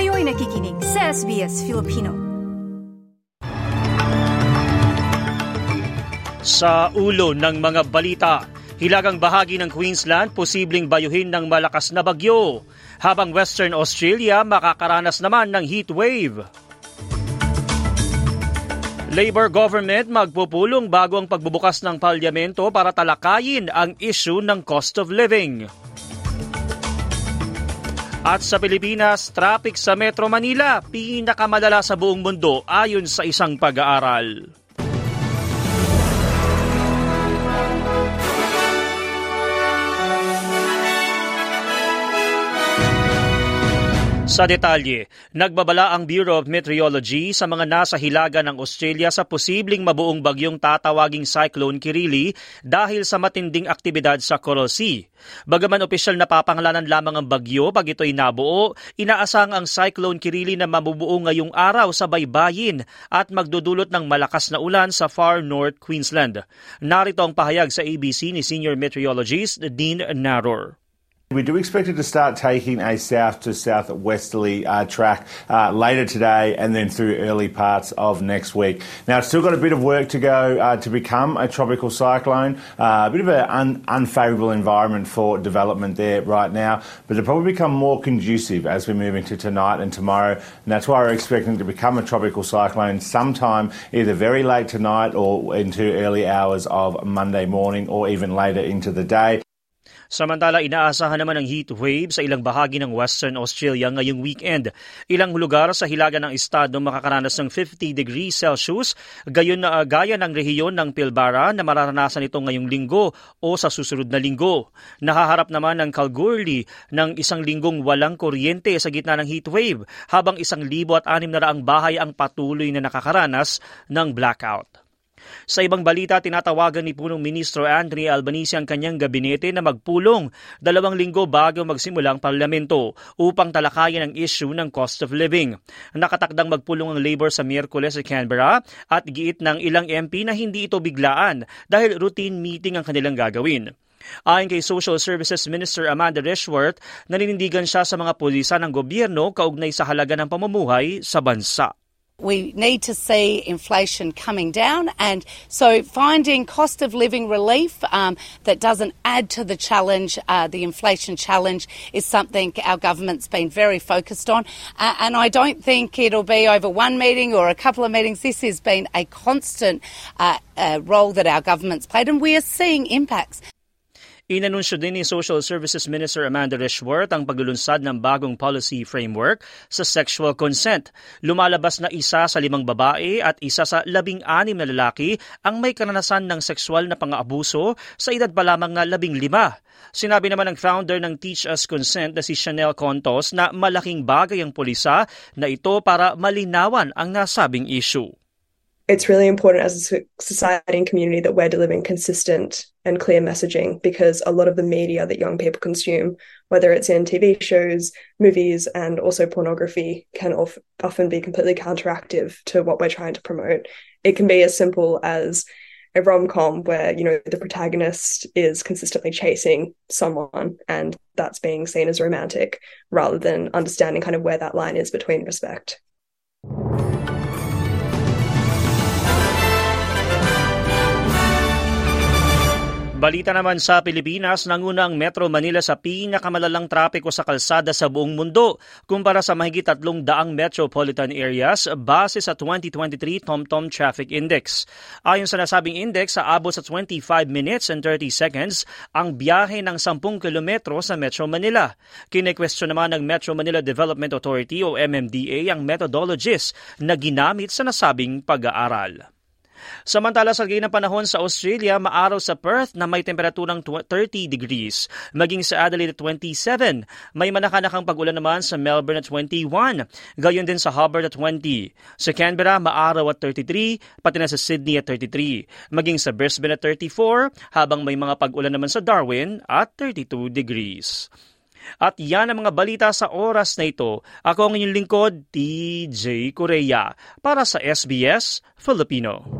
Kayo'y nakikinig sa SBS Filipino. Sa ulo ng mga balita, hilagang bahagi ng Queensland posibleng bayuhin ng malakas na bagyo, habang Western Australia makakaranas naman ng heat wave. Labor government magpupulong bago ang pagbubukas ng palyamento para talakayin ang issue ng cost of living. At sa Pilipinas, traffic sa Metro Manila, pinakamadala sa buong mundo ayon sa isang pag-aaral. Sa detalye, nagbabala ang Bureau of Meteorology sa mga nasa hilaga ng Australia sa posibleng mabuong bagyong tatawaging Cyclone Kirili dahil sa matinding aktibidad sa Coral Sea. Bagaman opisyal na papangalanan lamang ang bagyo pag ito'y nabuo, inaasang ang Cyclone Kirili na mabubuo ngayong araw sa baybayin at magdudulot ng malakas na ulan sa far north Queensland. Narito ang pahayag sa ABC ni Senior Meteorologist Dean Naror. We do expect it to start taking a south to southwesterly uh, track uh, later today and then through early parts of next week. Now, it's still got a bit of work to go uh, to become a tropical cyclone. Uh, a bit of an un- unfavourable environment for development there right now, but it'll probably become more conducive as we move into tonight and tomorrow. And that's why we're expecting to become a tropical cyclone sometime either very late tonight or into early hours of Monday morning or even later into the day. Samantala, inaasahan naman ng heat wave sa ilang bahagi ng Western Australia ngayong weekend. Ilang lugar sa hilaga ng estado makakaranas ng 50 degrees Celsius, gayon na uh, gaya ng rehiyon ng Pilbara na mararanasan ito ngayong linggo o sa susunod na linggo. Nahaharap naman ng Kalgoorlie ng isang linggong walang kuryente sa gitna ng heat wave, habang isang libo at anim na raang bahay ang patuloy na nakakaranas ng blackout. Sa ibang balita, tinatawagan ni punong ministro Anthony Albanese ang kanyang gabinete na magpulong dalawang linggo bago magsimula ang parlamento upang talakayan ang issue ng cost of living. Nakatakdang magpulong ang Labour sa Miyerkules sa Canberra at giit ng ilang MP na hindi ito biglaan dahil routine meeting ang kanilang gagawin. Ayon kay Social Services Minister Amanda Rishworth, naninindigan siya sa mga pulisan ng gobyerno kaugnay sa halaga ng pamumuhay sa bansa. We need to see inflation coming down, and so finding cost of living relief um, that doesn't add to the challenge, uh, the inflation challenge, is something our government's been very focused on. Uh, and I don't think it'll be over one meeting or a couple of meetings. This has been a constant uh, uh role that our government's played, and we are seeing impacts. Inanunsyo din ni Social Services Minister Amanda Rishworth ang paglulunsad ng bagong policy framework sa sexual consent. Lumalabas na isa sa limang babae at isa sa labing anim na lalaki ang may karanasan ng sexual na pang-aabuso sa edad pa lamang na labing lima. Sinabi naman ng founder ng Teach Us Consent na si Chanel Contos na malaking bagay ang pulisa na ito para malinawan ang nasabing issue. It's really important as a society and community that we're delivering consistent and clear messaging because a lot of the media that young people consume, whether it's in TV shows, movies, and also pornography, can of- often be completely counteractive to what we're trying to promote. It can be as simple as a rom com where, you know, the protagonist is consistently chasing someone and that's being seen as romantic rather than understanding kind of where that line is between respect. Balita naman sa Pilipinas, nanguna ang Metro Manila sa pinakamalalang trapiko sa kalsada sa buong mundo kumpara sa mahigit tatlong daang metropolitan areas base sa 2023 TomTom Traffic Index. Ayon sa nasabing index, sa abot sa 25 minutes and 30 seconds ang biyahe ng 10 kilometro sa Metro Manila. Kinekwestiyon naman ng Metro Manila Development Authority o MMDA ang methodologies na ginamit sa nasabing pag-aaral. Samantala sa ng panahon sa Australia, maaraw sa Perth na may temperaturang 30 degrees, maging sa Adelaide 27. May manakanakang pag-ulan naman sa Melbourne at 21, gayon din sa Hobart at 20. Sa Canberra, maaraw at 33, pati na sa Sydney at 33. Maging sa Brisbane at 34, habang may mga pag-ulan naman sa Darwin at 32 degrees. At yan ang mga balita sa oras na ito. Ako ang inyong lingkod, TJ Korea, para sa SBS Filipino.